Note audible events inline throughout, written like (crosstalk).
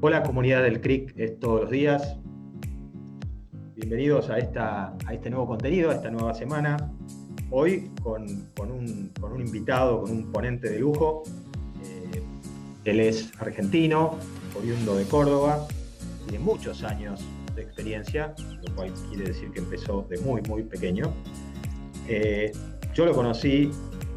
Hola comunidad del CRIC, es todos los días. Bienvenidos a, esta, a este nuevo contenido, a esta nueva semana. Hoy con, un, invitado, con un ponente de lujo. Eh, él es argentino, oriundo de Córdoba, tiene muchos años de experiencia, lo cual quiere decir que empezó de muy, muy pequeño. Eh, yo lo conocí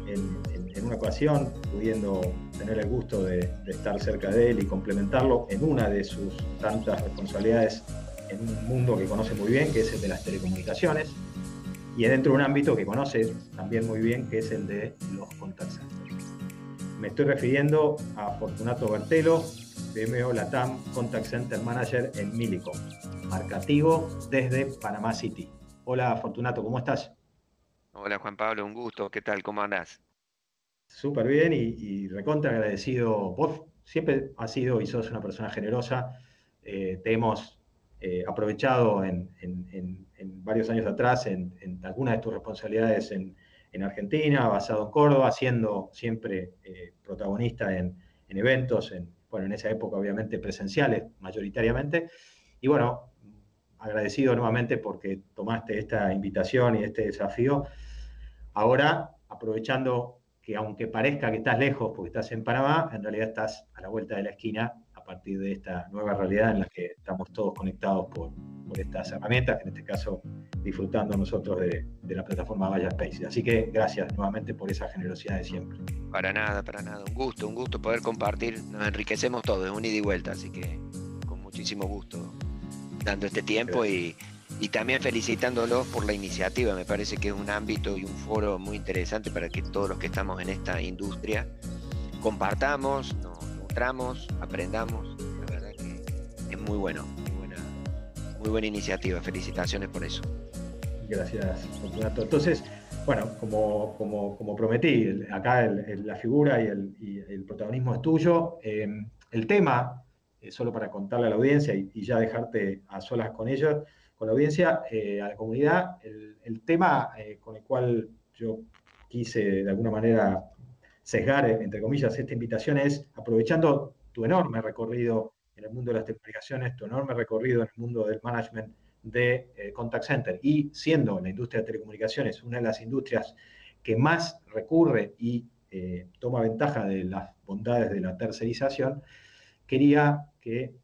en, una ocasión, pudiendo tener el gusto de, estar cerca de él y complementarlo en una de sus tantas responsabilidades en un mundo que conoce muy bien, que es el de las telecomunicaciones, y dentro de un ámbito que conoce también muy bien, que es el de los contact centers. Me estoy refiriendo a Fortunato Bertelo, BMO Latam Contact Center Manager en Milicom, marcativo desde Panamá City. Hola Fortunato, ¿cómo estás? Hola Juan Pablo, un gusto. ¿Qué tal? ¿Cómo andás? Súper bien y, recontra agradecido. Vos siempre has sido y sos una persona generosa. Eh, te hemos eh, aprovechado en, varios años atrás en, algunas de tus responsabilidades en, Argentina, basado en Córdoba, siendo siempre eh, protagonista en, eventos, en, bueno, en esa época obviamente presenciales mayoritariamente. Y bueno, agradecido nuevamente porque tomaste esta invitación y este desafío. Ahora, aprovechando que aunque parezca que estás lejos porque estás en Panamá, en realidad estás a la vuelta de la esquina a partir de esta nueva realidad en la que estamos todos conectados por, estas herramientas, en este caso disfrutando nosotros de, la plataforma Vaya Space. Así que gracias nuevamente por esa generosidad de siempre. Para nada, para nada. Un gusto, un gusto poder compartir. Nos enriquecemos todos, es un ida y vuelta, así que con muchísimo gusto dando este tiempo y y también felicitándolos por la iniciativa. Me parece que es un ámbito y un foro muy interesante para que todos los que estamos en esta industria compartamos, nos nutramos, aprendamos. La verdad que es muy bueno, muy buena, muy buena iniciativa. Felicitaciones por eso. Gracias, Fortunato. Entonces, bueno, como, como, prometí, acá la figura y el, protagonismo es tuyo. Eh, el tema, eh, solo para contarle a la audiencia y ya dejarte a solas con ellos, con la audiencia, eh, a la comunidad. El, tema eh, con el cual yo quise de alguna manera sesgar, entre comillas, esta invitación es aprovechando tu enorme recorrido en el mundo de las telecomunicaciones, tu enorme recorrido en el mundo del management de eh, contact center y siendo la industria de telecomunicaciones una de las industrias que más recurre y toma ventaja de las bondades de la tercerización, quería que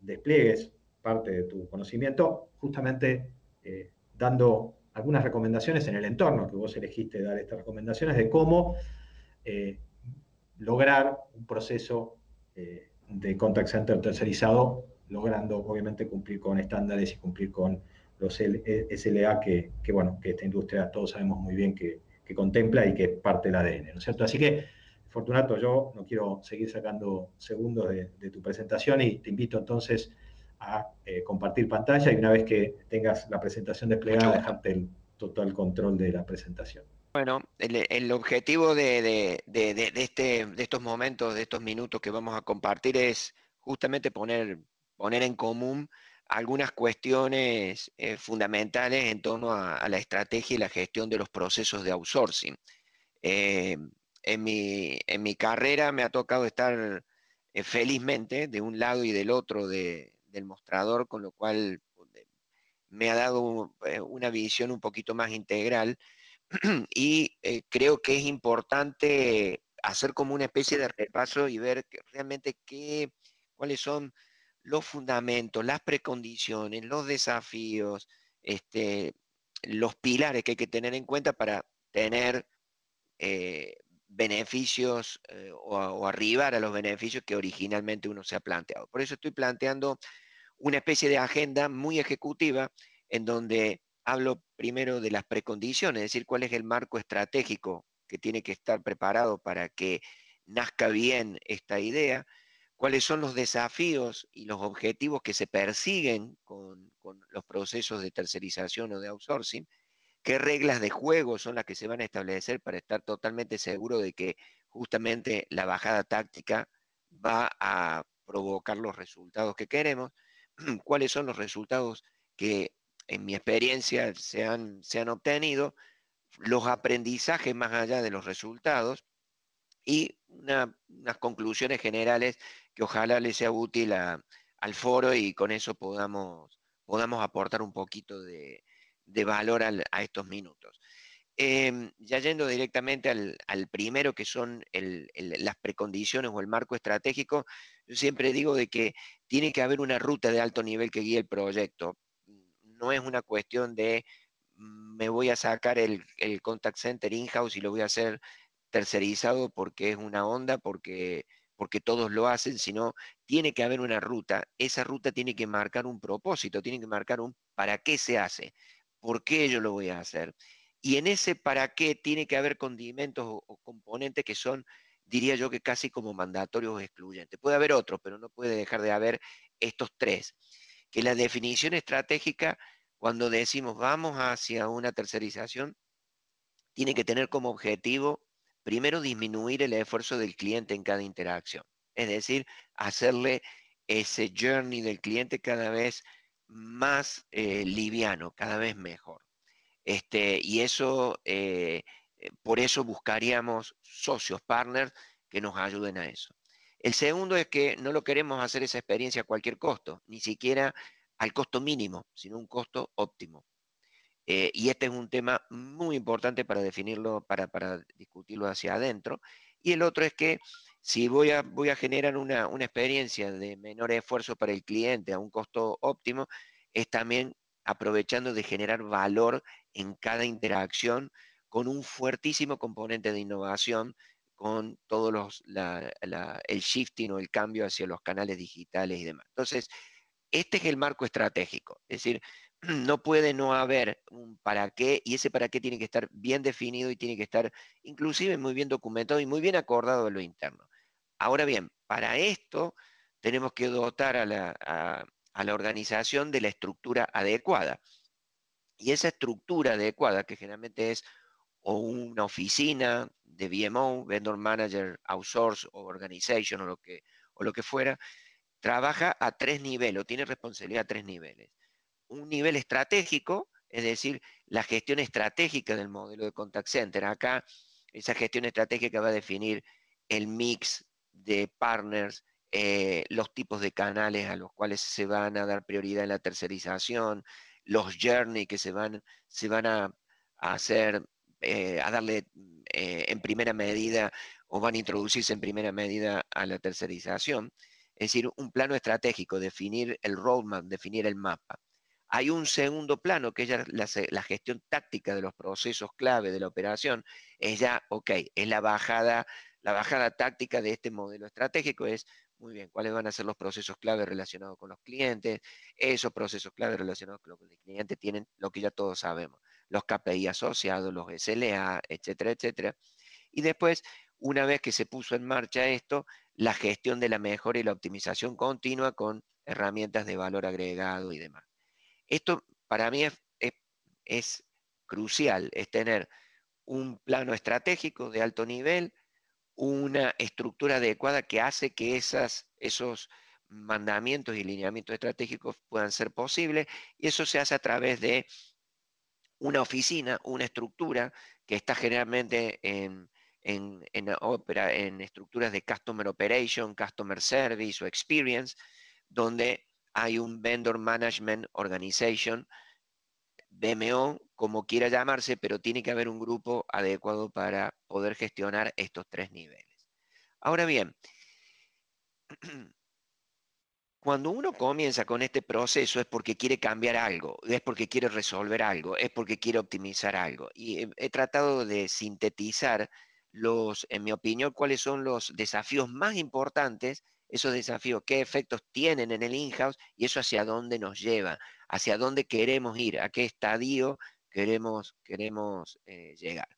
despliegues parte de tu conocimiento, justamente eh, dando algunas recomendaciones en el entorno que vos elegiste dar estas recomendaciones de cómo eh, lograr un proceso eh, de contact center tercerizado, logrando obviamente cumplir con estándares y cumplir con los SLA que, bueno, que esta industria todos sabemos muy bien que, contempla y que es parte del ADN, ¿no es cierto? Así que, Fortunato, yo no quiero seguir sacando segundos de tu presentación y te invito entonces a eh, compartir pantalla y una vez que tengas la presentación desplegada, dejarte el total control de la presentación. Bueno, el, objetivo de, este, de estos momentos, de estos minutos que vamos a compartir es justamente poner, poner en común algunas cuestiones eh, fundamentales en torno a, la estrategia y la gestión de los procesos de outsourcing. Eh, en, mi, en mi carrera me ha tocado estar felizmente de un lado y del otro de, del mostrador, con lo cual eh, me ha dado eh, una visión un poquito más integral (clears throat) y eh, creo que es importante hacer como una especie de repaso y ver realmente qué, cuáles son los fundamentos, las precondiciones, los desafíos, este, los pilares que hay que tener en cuenta para tener beneficios o, arribar a los beneficios que originalmente uno se ha planteado. Por eso estoy planteando una especie de agenda muy ejecutiva en donde hablo primero de las precondiciones, es decir, cuál es el marco estratégico que tiene que estar preparado para que nazca bien esta idea, cuáles son los desafíos y los objetivos que se persiguen con, los procesos de tercerización o de outsourcing, qué reglas de juego son las que se van a establecer para estar totalmente seguro de que justamente la bajada táctica va a provocar los resultados que queremos, (clears throat) cuáles son los resultados que en mi experiencia se han, se han obtenido, los aprendizajes más allá de los resultados y una, unas conclusiones generales que ojalá le sea útil al foro y con eso podamos, podamos aportar un poquito de, valor a estos minutos. Em, ya yendo directamente al, primero, que son las precondiciones o el marco estratégico, yo siempre digo de que tiene que haber una ruta de alto nivel que guíe el proyecto. No es una cuestión de mm, me voy a sacar el, el contact center in-house y lo voy a hacer tercerizado porque es una onda, porque, porque todos lo hacen, sino tiene que haber una ruta. Esa ruta tiene que marcar un propósito, tiene que marcar un para qué se hace, por qué yo lo voy a hacer. Y en ese para qué tiene que haber condimentos o, componentes que son, diría yo, que casi como mandatorios o excluyentes. Puede haber otros, pero no puede dejar de haber estos tres. Que la definición estratégica, cuando decimos vamos hacia una tercerización, tiene que tener como objetivo, primero, disminuir el esfuerzo del cliente en cada interacción. Es decir, hacerle ese journey del cliente cada vez más eh, liviano, cada vez mejor. Este, y eso, eh, por eso buscaríamos socios, partners que nos ayuden a eso. El segundo es que no lo queremos hacer esa experiencia a cualquier costo, ni siquiera al costo mínimo, sino un costo óptimo. Eh, y este es un tema muy importante para definirlo, para, discutirlo hacia adentro. Y el otro es que si voy a, voy a generar una, una, experiencia de menor esfuerzo para el cliente a un costo óptimo, es también aprovechando de generar valor en cada interacción con un fuertísimo componente de innovación, con todos los, el shifting o el cambio hacia los canales digitales y demás. Entonces, este es el marco estratégico, es decir, (clears throat) no puede no haber un para qué y ese para qué tiene que estar bien definido y tiene que estar inclusive muy bien documentado y muy bien acordado de lo interno. Ahora bien, para esto tenemos que dotar a la, a la organización de la estructura adecuada. Y esa estructura adecuada, que generalmente es o una oficina de BMO, Vendor Manager, Outsource o Organization o lo que, o lo que fuera, trabaja a tres niveles o tiene responsabilidad a tres niveles. Un nivel estratégico, es decir, la gestión estratégica del modelo de contact center. Acá esa gestión estratégica va a definir el mix de partners, eh, los tipos de canales a los cuales se van a dar prioridad en la tercerización, los journey que se van, se van a, hacer, eh, a darle eh, en primera medida o van a introducirse en primera medida a la tercerización. Es decir, un plano estratégico, definir el roadmap, definir el mapa. Hay un segundo plano, que es la, la, gestión táctica de los procesos clave de la operación. Es ya, ok, es la bajada, la bajada táctica de este modelo estratégico, es muy bien, ¿cuáles van a ser los procesos clave relacionados con los clientes? Esos procesos clave relacionados con los clientes tienen lo que ya todos sabemos, los KPI asociados, los SLA, etcétera, etcétera. Y después, una vez que se puso en marcha esto, la gestión de la mejora y la optimización continua con herramientas de valor agregado y demás. Esto para mí es crucial, es tener un plano estratégico de alto nivel, una estructura adecuada que hace que esos mandamientos y lineamientos estratégicos puedan ser posibles y eso se hace a través de una oficina, una estructura que está generalmente en, en, en estructuras de Customer Operation, Customer Service o Experience, donde hay un Vendor Management Organization, BMO, como quiera llamarse, pero tiene que haber un grupo adecuado para poder gestionar estos tres niveles. Ahora bien, (clears throat) cuando uno comienza con este proceso es porque quiere cambiar algo, es porque quiere resolver algo, es porque quiere optimizar algo. Y he, tratado de sintetizar los, en mi opinión, cuáles son los desafíos más importantes, esos desafíos, qué efectos tienen en el in-house y eso hacia dónde nos lleva, hacia dónde queremos ir, a qué estadio queremos, queremos eh, llegar.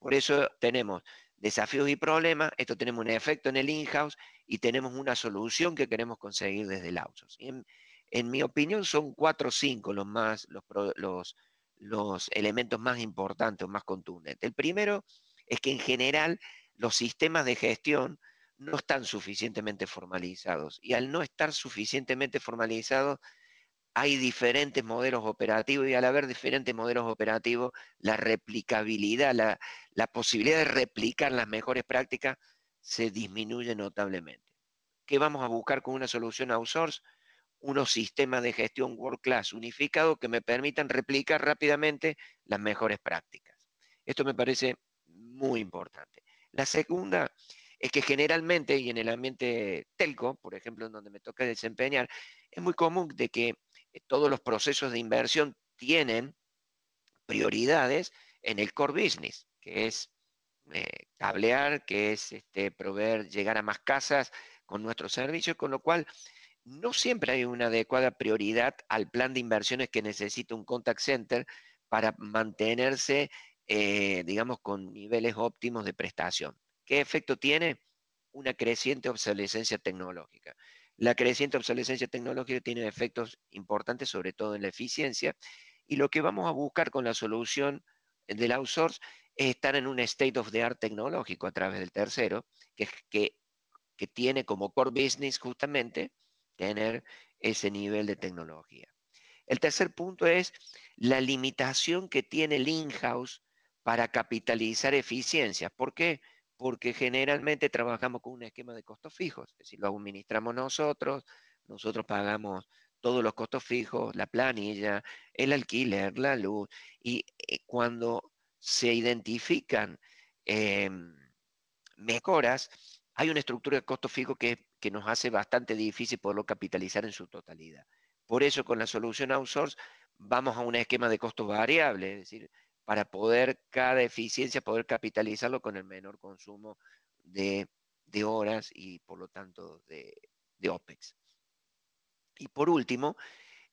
Por eso tenemos desafíos y problemas, esto tenemos un efecto en el in-house y tenemos una solución que queremos conseguir desde el outsourcing. En, mi opinión son cuatro o cinco los, más, los, los, elementos más importantes o más contundentes. El primero es que en general los sistemas de gestión no están suficientemente formalizados y al no estar suficientemente formalizados hay diferentes modelos operativos y al haber diferentes modelos operativos, la replicabilidad, la, posibilidad de replicar las mejores prácticas se disminuye notablemente. ¿Qué vamos a buscar con una solución outsource? Unos sistemas de gestión world class unificados que me permitan replicar rápidamente las mejores prácticas. Esto me parece muy importante. La segunda es que generalmente, y en el ambiente telco, por ejemplo, en donde me toca desempeñar, es muy común de que todos los procesos de inversión tienen prioridades en el core business, que es eh, cablear, que es este, proveer, llegar a más casas con nuestros servicios, con lo cual no siempre hay una adecuada prioridad al plan de inversiones que necesita un contact center para mantenerse, eh, digamos, con niveles óptimos de prestación. ¿Qué efecto tiene? Una creciente obsolescencia tecnológica. La creciente obsolescencia tecnológica tiene efectos importantes, sobre todo en la eficiencia, y lo que vamos a buscar con la solución del outsource es estar en un state of the art tecnológico a través del tercero, que, que, que tiene como core business justamente tener ese nivel de tecnología. El tercer punto es la limitación que tiene el in-house para capitalizar eficiencia. ¿Por qué? porque generalmente trabajamos con un esquema de costos fijos, es decir, lo administramos nosotros, nosotros pagamos todos los costos fijos, la planilla, el alquiler, la luz, y eh, cuando se identifican em, mejoras, hay una estructura de costos fijos que nos hace bastante difícil poderlo capitalizar en su totalidad. Por eso con la solución outsource vamos a un esquema de costos variables, es decir, para poder cada eficiencia, poder capitalizarlo con el menor consumo de, horas y por lo tanto de, OPEX. Y por último,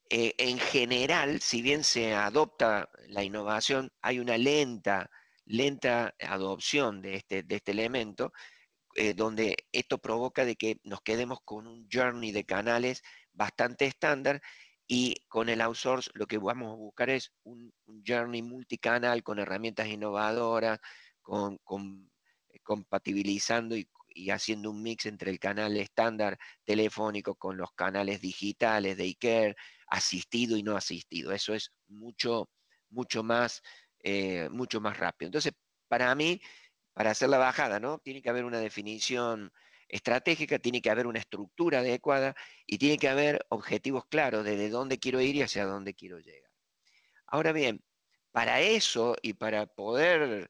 eh, en general, si bien se adopta la innovación, hay una lenta, lenta adopción de este, de este elemento, eh, donde esto provoca de que nos quedemos con un journey de canales bastante estándar y con el outsource lo que vamos a buscar es un, journey multicanal con herramientas innovadoras, con, eh, compatibilizando y, haciendo un mix entre el canal estándar telefónico con los canales digitales de iCare, asistido y no asistido. Eso es mucho, mucho más, eh, mucho más rápido. Entonces, para mí, para hacer la bajada, ¿no? Tiene que haber una definición estratégica, tiene que haber una estructura adecuada y tiene que haber objetivos claros de, dónde quiero ir y hacia dónde quiero llegar. Ahora bien, para eso y para poder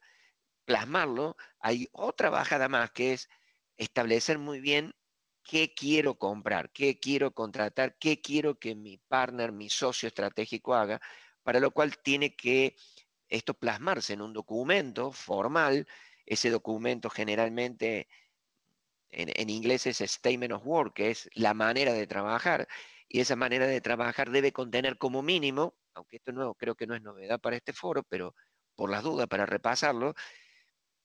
plasmarlo, hay otra bajada más que es establecer muy bien qué quiero comprar, qué quiero contratar, qué quiero que mi partner, mi socio estratégico haga, para lo cual tiene que esto plasmarse en un documento formal. Ese documento generalmente en, inglés es statement of work, que es la manera de trabajar, y esa manera de trabajar debe contener como mínimo, aunque esto no, creo que no es novedad para este foro, pero por las dudas, para repasarlo,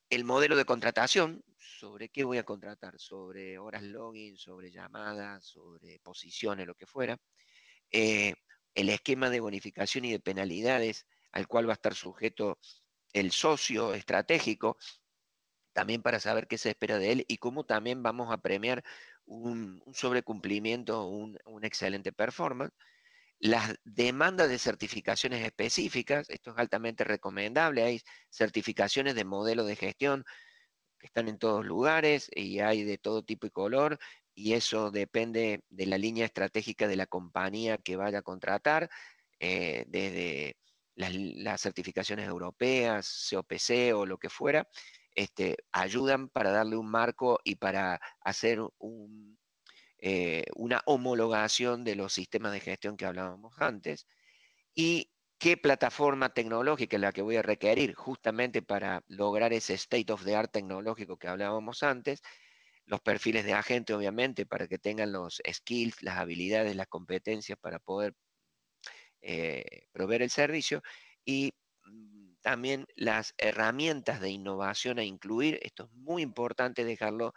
el modelo de contratación, sobre qué voy a contratar, sobre horas login, sobre llamadas, sobre posiciones, lo que fuera, eh, el esquema de bonificación y de penalidades al cual va a estar sujeto el socio estratégico, también para saber qué se espera de él y cómo también vamos a premiar un, sobrecumplimiento, un, una excelente performance. Las demandas de certificaciones específicas, esto es altamente recomendable, hay certificaciones de modelo de gestión que están en todos lugares y hay de todo tipo y color y eso depende de la línea estratégica de la compañía que vaya a contratar, eh, desde las, las certificaciones europeas, COPC o lo que fuera, este, ayudan para darle un marco y para hacer eh, una homologación de los sistemas de gestión que hablábamos antes. Y qué plataforma tecnológica es la que voy a requerir justamente para lograr ese state of the art tecnológico que hablábamos antes. Los perfiles de agente, obviamente, para que tengan los skills, las habilidades, las competencias para poder eh, proveer el servicio. Y también las herramientas de innovación a incluir. Esto es muy importante dejarlo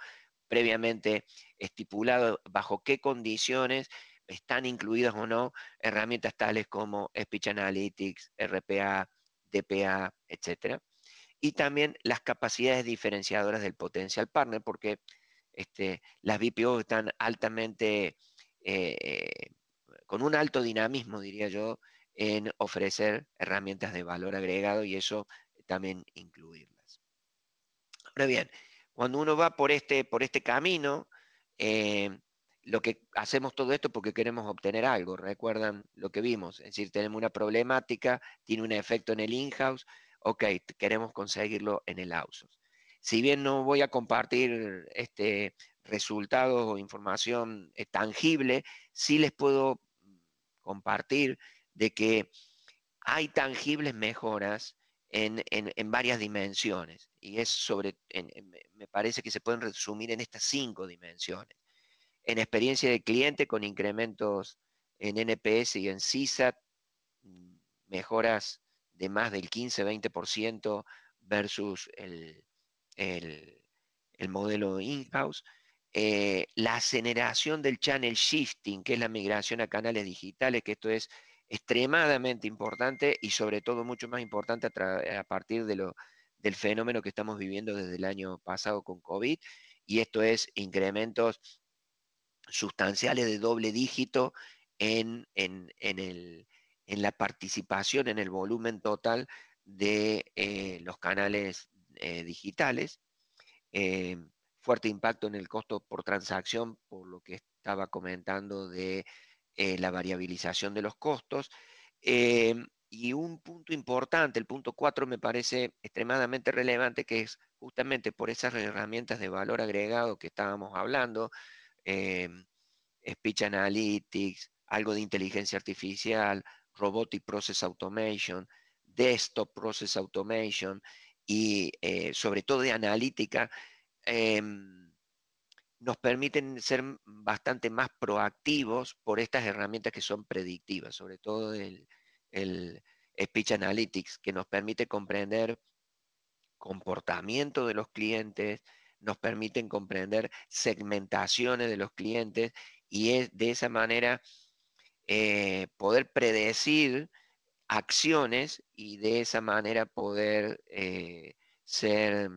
previamente estipulado bajo qué condiciones están incluidas o no herramientas tales como Speech Analytics, RPA, DPA, etc. Y también las capacidades diferenciadoras del potencial partner, porque este, las BPO están altamente, eh, con un alto dinamismo, diría yo, en ofrecer herramientas de valor agregado y eso también incluirlas. Ahora bien, Cuando uno va por este, por este camino, eh, lo que hacemos todo esto porque queremos obtener algo, recuerdan lo que vimos, es decir, tenemos una problemática, tiene un efecto en el in-house, ok, queremos conseguirlo en el outsource. Si bien no voy a compartir este resultados o información eh, tangible, sí les puedo compartir de que hay tangibles mejoras en, varias dimensiones y es sobre, me parece que se pueden resumir en estas cinco dimensiones en experiencia de cliente con incrementos en NPS y en CSAT, mm, mejoras de más del 15-20% versus el, modelo in-house. Eh, la aceleración del channel shifting, que es la migración a canales digitales, que esto es extremadamente importante y sobre todo mucho más importante a, partir de lo, del fenómeno que estamos viviendo desde el año pasado con COVID, y esto es incrementos sustanciales de doble dígito en, la participación, en el volumen total de eh, los canales eh, digitales. Eh, fuerte impacto en el costo por transacción, por lo que estaba comentando de la variabilización de los costos. y un punto importante, el punto 4 me parece extremadamente relevante, que es justamente por esas herramientas de valor agregado que estábamos hablando, Em, speech analytics, algo de inteligencia artificial, robotic process automation, desktop process automation y eh, sobre todo de analítica, em, nos permiten ser bastante más proactivos por estas herramientas que son predictivas, sobre todo el, el speech analytics, que nos permite comprender comportamiento de los clientes, nos permiten comprender segmentaciones de los clientes y es de esa manera eh, poder predecir acciones y de esa manera poder eh, ser,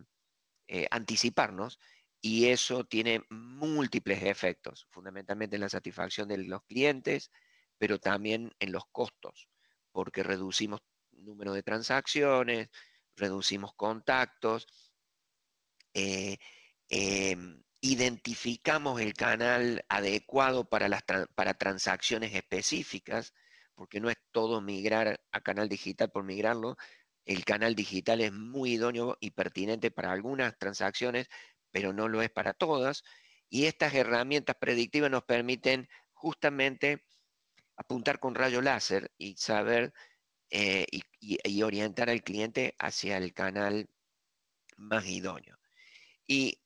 eh, anticiparnos y eso tiene múltiples efectos, fundamentalmente en la satisfacción de los clientes, pero también en los costos, porque reducimos número de transacciones, reducimos contactos, Em, identificamos el canal adecuado para, las para transacciones específicas, porque no es todo migrar a canal digital por migrarlo. El canal digital es muy idóneo y pertinente para algunas transacciones, pero no lo es para todas. Y estas herramientas predictivas nos permiten justamente apuntar con rayo láser y saber eh, y, orientar al cliente hacia el canal más idóneo. Y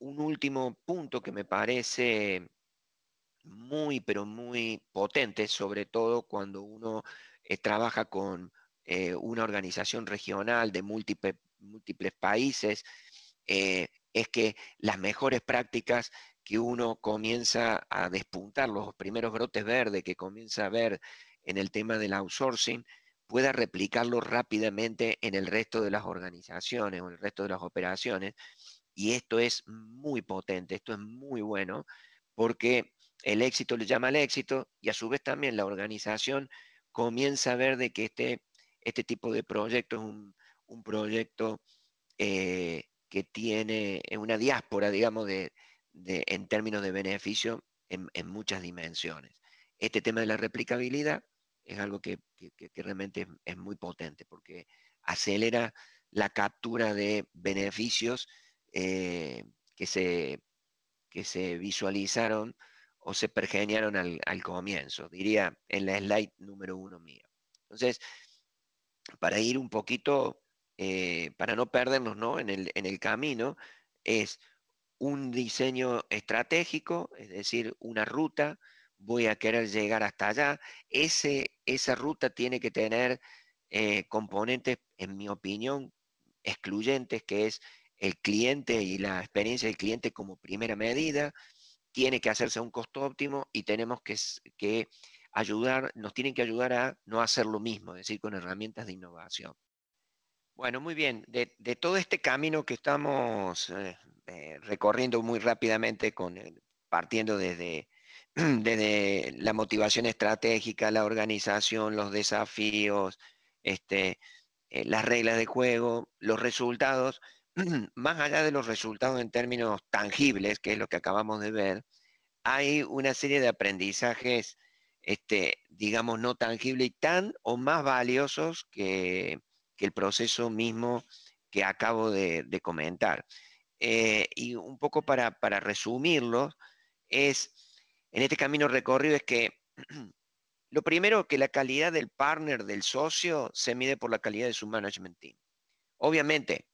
un último punto que me parece muy, pero muy potente, sobre todo cuando uno eh, trabaja con eh, una organización regional de múltiples, países, es que las mejores prácticas que uno comienza a despuntar, los primeros brotes verdes que comienza a ver en el tema del outsourcing, pueda replicarlo rápidamente en el resto de las organizaciones o en el resto de las operaciones. Y esto es muy potente, esto es muy bueno, porque el éxito le llama al éxito y a su vez también la organización comienza a ver de que este, este tipo de proyecto es un, proyecto eh, que tiene una diáspora, digamos, de, en términos de beneficio en, muchas dimensiones. Este tema de la replicabilidad es algo que, realmente es muy potente porque acelera la captura de beneficios eh, que, se, que se visualizaron o se pergeniaron al, comienzo, diría en la slide número uno mía. Entonces, para ir un poquito, eh, para no perdernos ¿no? En, el, camino, es un diseño estratégico, es decir, una ruta, voy a querer llegar hasta allá. Esa ruta tiene que tener eh, componentes, en mi opinión, excluyentes, que es el cliente y la experiencia del cliente como primera medida, tiene que hacerse a un costo óptimo y tenemos que, ayudar, nos tienen que ayudar a no hacer lo mismo, es decir, con herramientas de innovación. Bueno, muy bien. De, todo este camino que estamos eh, eh, recorriendo muy rápidamente, con, partiendo (clears throat) desde, la motivación estratégica, la organización, los desafíos, este, eh, las reglas de juego, los resultados, (clears throat) más allá de los resultados en términos tangibles, que es lo que acabamos de ver, hay una serie de aprendizajes, este, digamos, no tangibles y tan o más valiosos que, el proceso mismo que acabo de, comentar. Eh, y un poco para, para resumirlo, es, en este camino recorrido es que (clears throat) lo primero que la calidad del partner, del socio, se mide por la calidad de su management team. Obviamente,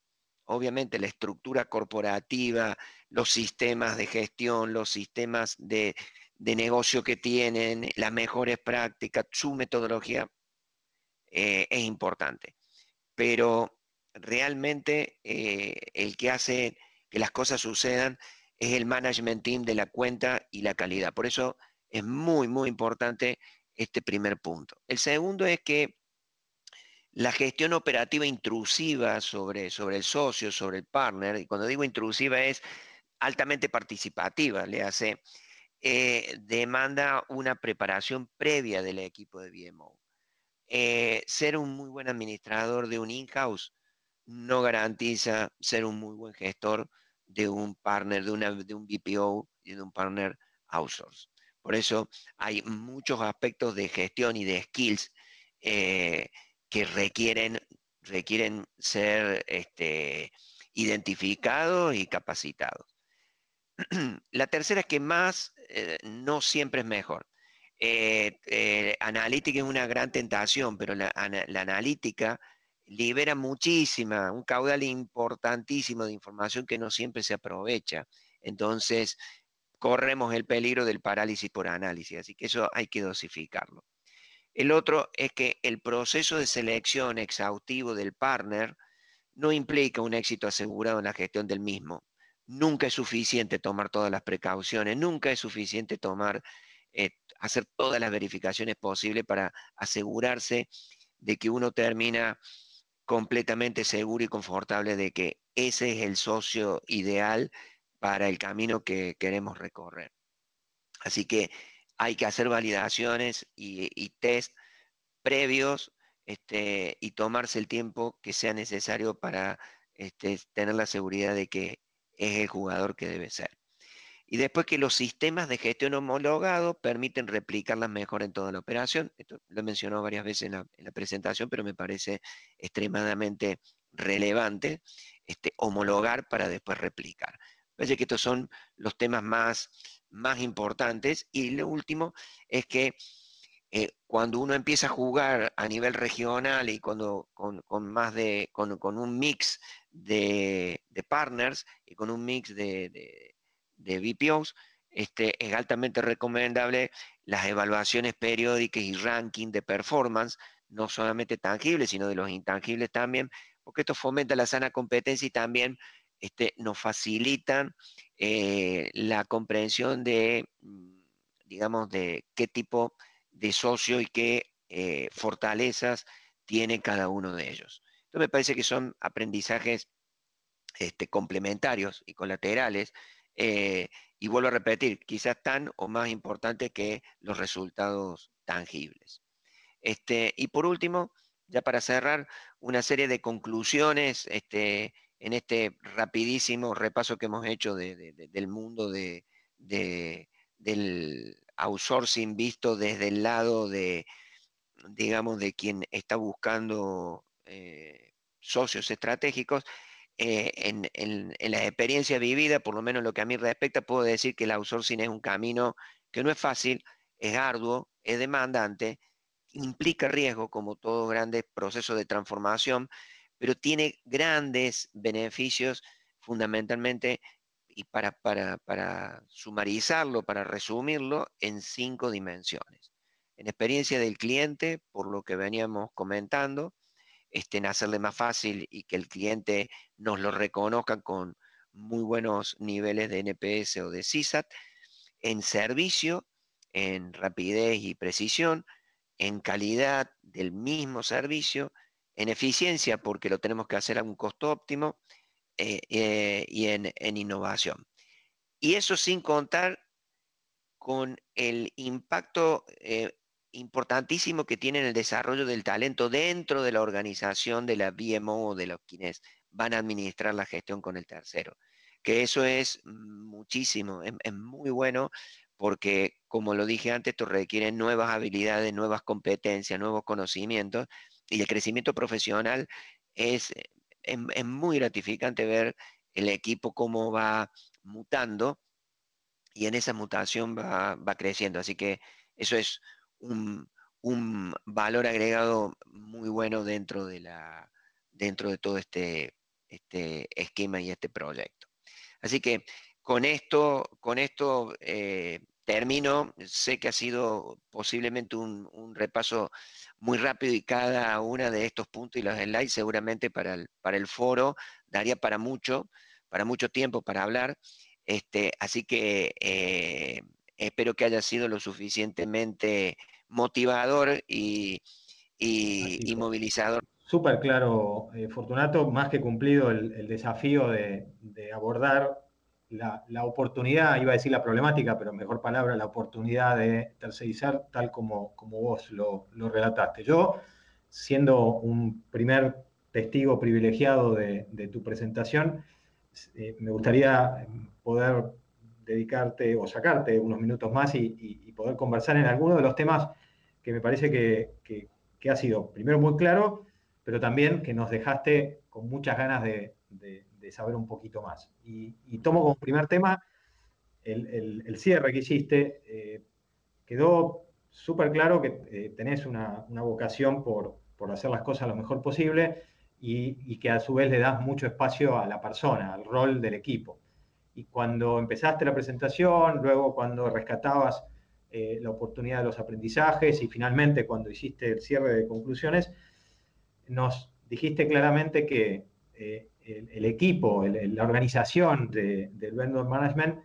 obviamente la estructura corporativa, los sistemas de gestión, los sistemas de, negocio que tienen, las mejores prácticas, su metodología eh, es importante. Pero realmente eh, el que hace que las cosas sucedan es el management team de la cuenta y la calidad. Por eso es muy, muy importante este primer punto. El segundo es que la gestión operativa intrusiva sobre, sobre el socio, sobre el partner, y cuando digo intrusiva es altamente participativa, le hace, eh, demanda una preparación previa del equipo de BMO. Eh, ser un muy buen administrador de un in-house no garantiza ser un muy buen gestor de un partner, de, una, de un BPO y de un partner outsource. Por eso hay muchos aspectos de gestión y de skills eh, que requieren, requieren ser este, identificados y capacitados. (clears throat) La tercera es que más eh, no siempre es mejor. Eh, eh, analítica es una gran tentación, pero la, analítica libera muchísima, un caudal importantísimo de información que no siempre se aprovecha. Entonces, corremos el peligro del parálisis por análisis, así que eso hay que dosificarlo. El otro es que el proceso de selección exhaustivo del partner no implica un éxito asegurado en la gestión del mismo. Nunca es suficiente tomar todas las precauciones, nunca es suficiente tomar, eh, hacer todas las verificaciones posibles para asegurarse de que uno termina completamente seguro y confortable de que ese es el socio ideal para el camino que queremos recorrer. Así que hay que hacer validaciones y, test previos este, y tomarse el tiempo que sea necesario para este, tener la seguridad de que es el jugador que debe ser. Y después que los sistemas de gestión homologados permiten replicarlas mejor en toda la operación. Esto lo he mencionado varias veces en la, presentación, pero me parece extremadamente relevante este, homologar para después replicar. Parece que estos son los temas más, más importantes. Y lo último es que eh, cuando uno empieza a jugar a nivel regional y cuando con, más de, con, un mix de, partners y con un mix de, de, VPOs, este, es altamente recomendable las evaluaciones periódicas y ranking de performance, no solamente tangibles, sino de los intangibles también, porque esto fomenta la sana competencia y también este, nos facilitan eh, la comprensión de, mm, digamos, de qué tipo de socio y qué eh, fortalezas tiene cada uno de ellos. Entonces me parece que son aprendizajes este, complementarios y colaterales. Eh, y vuelvo a repetir, quizás tan o más importantes que los resultados tangibles. Este, y por último, ya para cerrar, una serie de conclusiones este, en este rapidísimo repaso que hemos hecho del mundo del outsourcing visto desde el lado de, digamos, de quien está buscando eh, socios estratégicos, eh, en, la experiencia vivida, por lo menos lo que a mí respecta, puedo decir que el outsourcing es un camino que no es fácil, es arduo, es demandante, implica riesgo, como todo grande proceso de transformación, pero tiene grandes beneficios fundamentalmente y para, para, sumarizarlo, para resumirlo, en cinco dimensiones. En experiencia del cliente, por lo que veníamos comentando, este, en hacerle más fácil y que el cliente nos lo reconozca con muy buenos niveles de NPS o de CISAT, en servicio, en rapidez y precisión, en calidad del mismo servicio, en eficiencia, porque lo tenemos que hacer a un costo óptimo, eh, eh, y en, innovación. Y eso sin contar con el impacto eh, importantísimo que tiene en el desarrollo del talento dentro de la organización de la BMO o de los quienes van a administrar la gestión con el tercero. Que eso es muchísimo, es, muy bueno porque, como lo dije antes, esto requiere nuevas habilidades, nuevas competencias, nuevos conocimientos y el crecimiento profesional es, es muy gratificante ver el equipo cómo va mutando y en esa mutación va, creciendo. Así que eso es un, valor agregado muy bueno dentro de, la, dentro de todo este, este esquema y este proyecto. Así que con esto, con esto eh, termino. Sé que ha sido posiblemente un, repaso muy rápido y cada una de estos puntos y los slides seguramente para el, para el foro daría para mucho, para mucho tiempo para hablar. Este, así que eh, espero que haya sido lo suficientemente motivador y, movilizador. Súper claro, eh, Fortunato, más que cumplido el, desafío de, abordar la, oportunidad, iba a decir la problemática, pero mejor palabra, la oportunidad de tercerizar tal como, como vos lo, relataste. Yo, siendo un primer testigo privilegiado de, de tu presentación, eh, me gustaría poder dedicarte o sacarte unos minutos más y, poder conversar en alguno de los temas que me parece que, ha sido, primero, muy claro, pero también que nos dejaste con muchas ganas de, saber un poquito más. Y, tomo como primer tema el, cierre que hiciste. Eh, quedó súper claro que eh, tenés una, vocación por, por hacer las cosas lo mejor posible y, que a su vez le das mucho espacio a la persona, al rol del equipo. Y cuando empezaste la presentación, luego cuando rescatabas eh, la oportunidad de los aprendizajes y finalmente cuando hiciste el cierre de conclusiones, nos dijiste claramente que eh, el, equipo, la organización del vendor management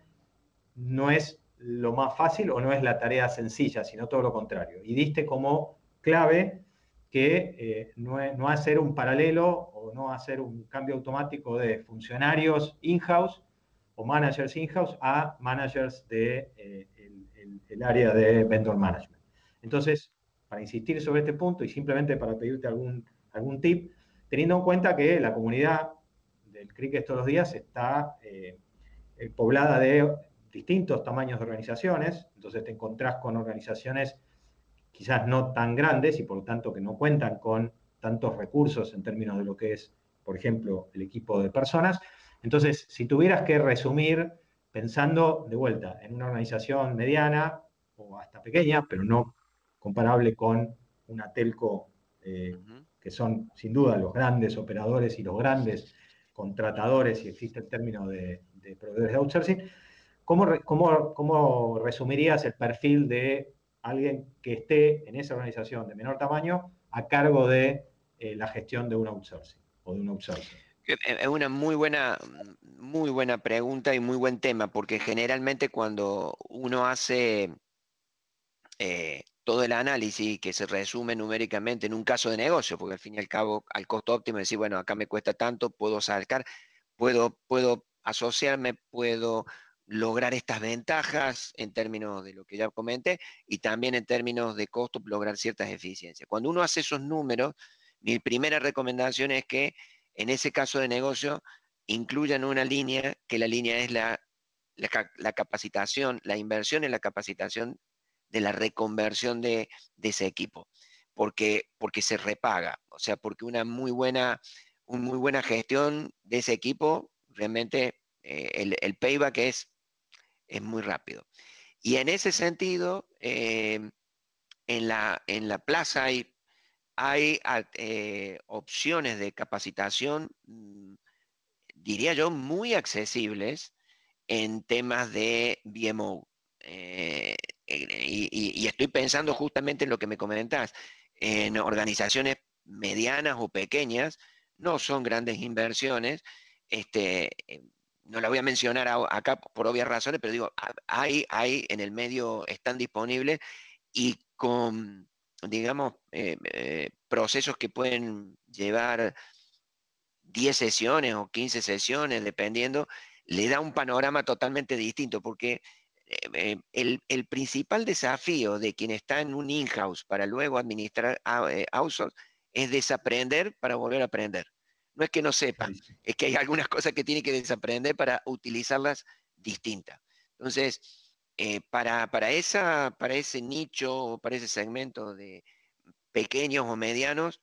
no es lo más fácil o no es la tarea sencilla, sino todo lo contrario. Y diste como clave que eh, no, hacer un paralelo o no hacer un cambio automático de funcionarios in-house o managers in-house a managers de eh, el, área de vendor management. Entonces, para insistir sobre este punto y simplemente para pedirte algún, algún tip, teniendo en cuenta que la comunidad del cricket todos los días está eh, poblada de distintos tamaños de organizaciones, entonces te encontrás con organizaciones quizás no tan grandes y por lo tanto que no cuentan con tantos recursos en términos de lo que es, por ejemplo, el equipo de personas. Entonces, si tuvieras que resumir pensando de vuelta en una organización mediana o hasta pequeña, pero no comparable con una telco, eh, que son sin duda los grandes operadores y los grandes contratadores, si existe el término de, proveedores de outsourcing, ¿cómo, cómo, cómo resumirías el perfil de alguien que esté en esa organización de menor tamaño a cargo de eh, la gestión de un outsourcing o de un outsourcing? Es una muy buena, muy buena pregunta y muy buen tema, porque generalmente cuando uno hace eh, todo el análisis que se resume numéricamente en un caso de negocio, porque al fin y al cabo, al costo óptimo, decir, bueno, acá me cuesta tanto, puedo sacar, puedo, puedo asociarme, puedo lograr estas ventajas en términos de lo que ya comenté y también en términos de costo lograr ciertas eficiencias. Cuando uno hace esos números, mi primera recomendación es que en ese caso de negocio incluyan una línea, que la línea es la, la, capacitación, la inversión en la capacitación de la reconversión de, ese equipo, porque, porque se repaga, o sea, porque una muy buena, una muy buena gestión de ese equipo, realmente eh, el, payback es es muy rápido. Y en ese sentido, em, en, la, en la plaza hay, hay eh, opciones de capacitación, mm, diría yo, muy accesibles en temas de BMO. Eh, y, estoy pensando justamente en lo que me comentas, en organizaciones medianas o pequeñas, no son grandes inversiones, este, em, no la voy a mencionar acá por obvias razones, pero digo, hay, hay en el medio, están disponibles y con, digamos, eh, eh, procesos que pueden llevar 10 sesiones o 15 sesiones, dependiendo, le da un panorama totalmente distinto, porque eh, el, principal desafío de quien está en un in-house para luego administrar outsource es desaprender para volver a aprender. No es que no sepa, es que hay algunas cosas que tiene que desaprender para utilizarlas distintas. Entonces, eh, para, esa, para ese nicho, para ese segmento de pequeños o medianos,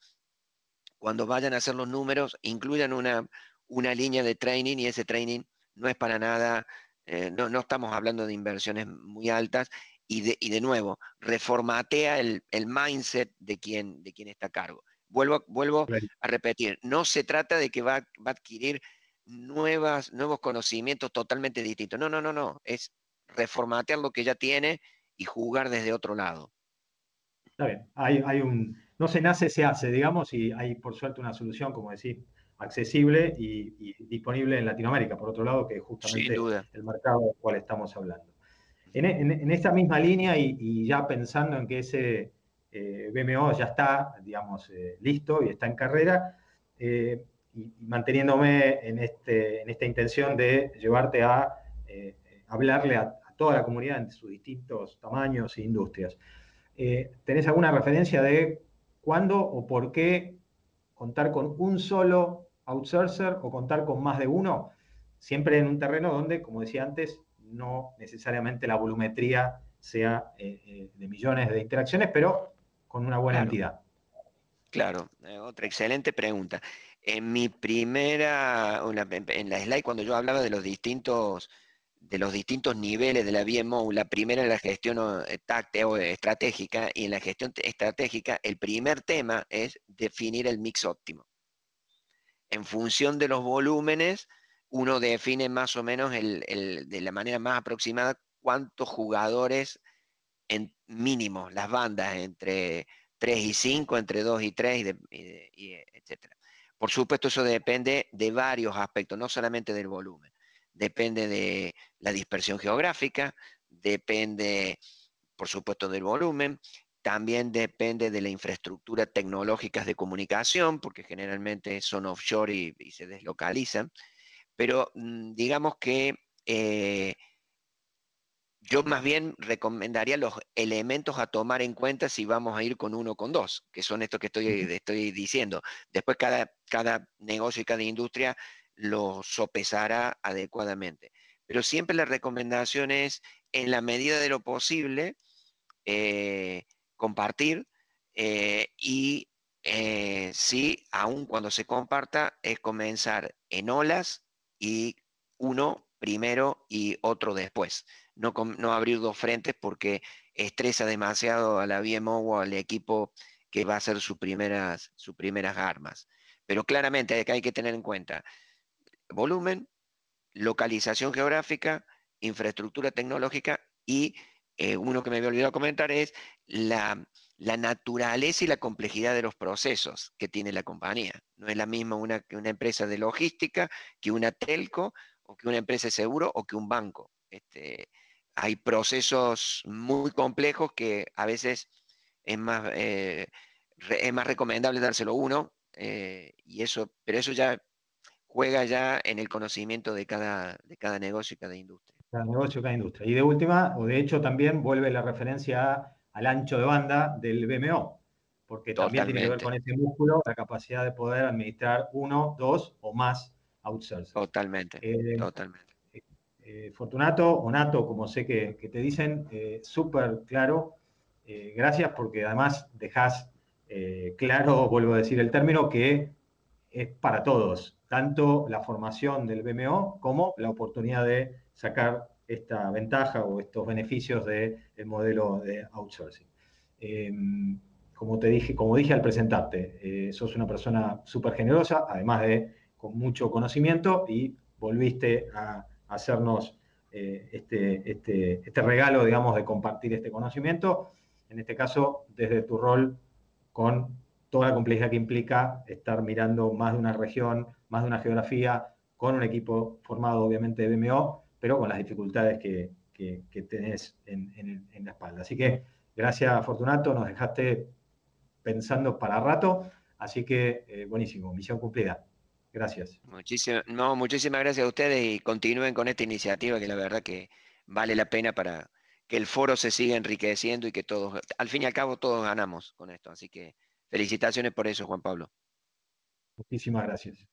cuando vayan a hacer los números, incluyan una, una línea de training y ese training no es para nada, eh, no, estamos hablando de inversiones muy altas y de, y de nuevo, reformatea el, mindset de quien, de quien está a cargo. Vuelvo, vuelvo a repetir, no se trata de que va, va a adquirir nuevas, nuevos conocimientos totalmente distintos. No, no, no, no. Es reformatear lo que ya tiene y jugar desde otro lado. Está bien. Hay, hay un, no se nace, se hace, digamos, y hay por suerte una solución, como decir, accesible y, disponible en Latinoamérica, por otro lado, que es justamente el mercado del cual estamos hablando. En, en, esta misma línea y, ya pensando en que ese eh, BMO ya está, digamos, eh, listo y está en carrera, eh, y, manteniéndome en, este, en esta intención de llevarte a hablarle a, toda la comunidad en sus distintos tamaños e industrias. Eh, ¿Tenés alguna referencia de cuándo o por qué contar con un solo outsourcer o contar con más de uno? Siempre en un terreno donde, como decía antes, no necesariamente la volumetría sea eh, de millones de interacciones, pero con una buena entidad. Claro, otra excelente pregunta. En mi primera, en la slide, cuando yo hablaba de los distintos, de los distintos niveles de la BMO, la primera en la gestión eh, táctica o estratégica, y en la gestión estratégica, el primer tema es definir el mix óptimo. En función de los volúmenes, uno define más o menos de la manera más aproximada cuántos jugadores en mínimo, las bandas entre 3 y 5, entre 2 y 3, y, etc. Por supuesto, eso depende de varios aspectos, no solamente del volumen. Depende de la dispersión geográfica, depende, por supuesto, del volumen, también depende de la infraestructura tecnológica de comunicación, porque generalmente son offshore y, se deslocalizan. Pero mm, digamos que eh, yo más bien recomendaría los elementos a tomar en cuenta si vamos a ir con uno o con dos, que son estos que estoy, estoy diciendo. Después cada, cada negocio y cada industria lo sopesará adecuadamente. Pero siempre la recomendación es, en la medida de lo posible, eh, compartir eh, y eh, sí, aun cuando se comparta, es comenzar en olas y uno primero y otro después no, abrir dos frentes porque estresa demasiado a la BMO o al equipo que va a ser sus primeras, sus primeras armas. Pero claramente hay que tener en cuenta volumen, localización geográfica, infraestructura tecnológica y eh, uno que me había olvidado comentar es la, la, naturaleza y la complejidad de los procesos que tiene la compañía. No es la misma una, una empresa de logística que una telco o que una empresa de seguro o que un banco. Este, hay procesos muy complejos que a veces es más, eh, es más recomendable dárselo uno, eh, y eso, pero eso ya juega ya en el conocimiento de cada, de cada negocio y cada industria. Cada negocio y cada industria. Y de última, o de hecho también vuelve la referencia al ancho de banda del BMO, porque también tiene que ver con ese músculo, la capacidad de poder administrar uno, dos o más outsourcers. Totalmente, eh, totalmente. Eh, Fortunato o Nato, como sé que, te dicen, eh, súper claro. Eh, gracias porque además dejas claro, (laughs) vuelvo a decir el término, que es para todos, tanto la formación del BMO como la oportunidad de sacar esta ventaja o estos beneficios del modelo de outsourcing. Em, como te dije, como dije al presentarte, sos una persona súper generosa, además de con mucho conocimiento y volviste a hacernos eh, este, este, este, regalo, digamos, de compartir este conocimiento, en este caso desde tu rol con toda la complejidad que implica estar mirando más de una región, más de una geografía, con un equipo formado obviamente de BMO, pero con las dificultades que, tenés en, la espalda. Así que gracias Fortunato, nos dejaste pensando para rato, así que eh, buenísimo, misión cumplida. Gracias. Muchísimas, no, muchísimas gracias a ustedes y continúen con esta iniciativa que la verdad que vale la pena para que el foro se siga enriqueciendo y que todos, al fin y al cabo, todos ganamos con esto. Así que felicitaciones por eso, Juan Pablo. Muchísimas gracias.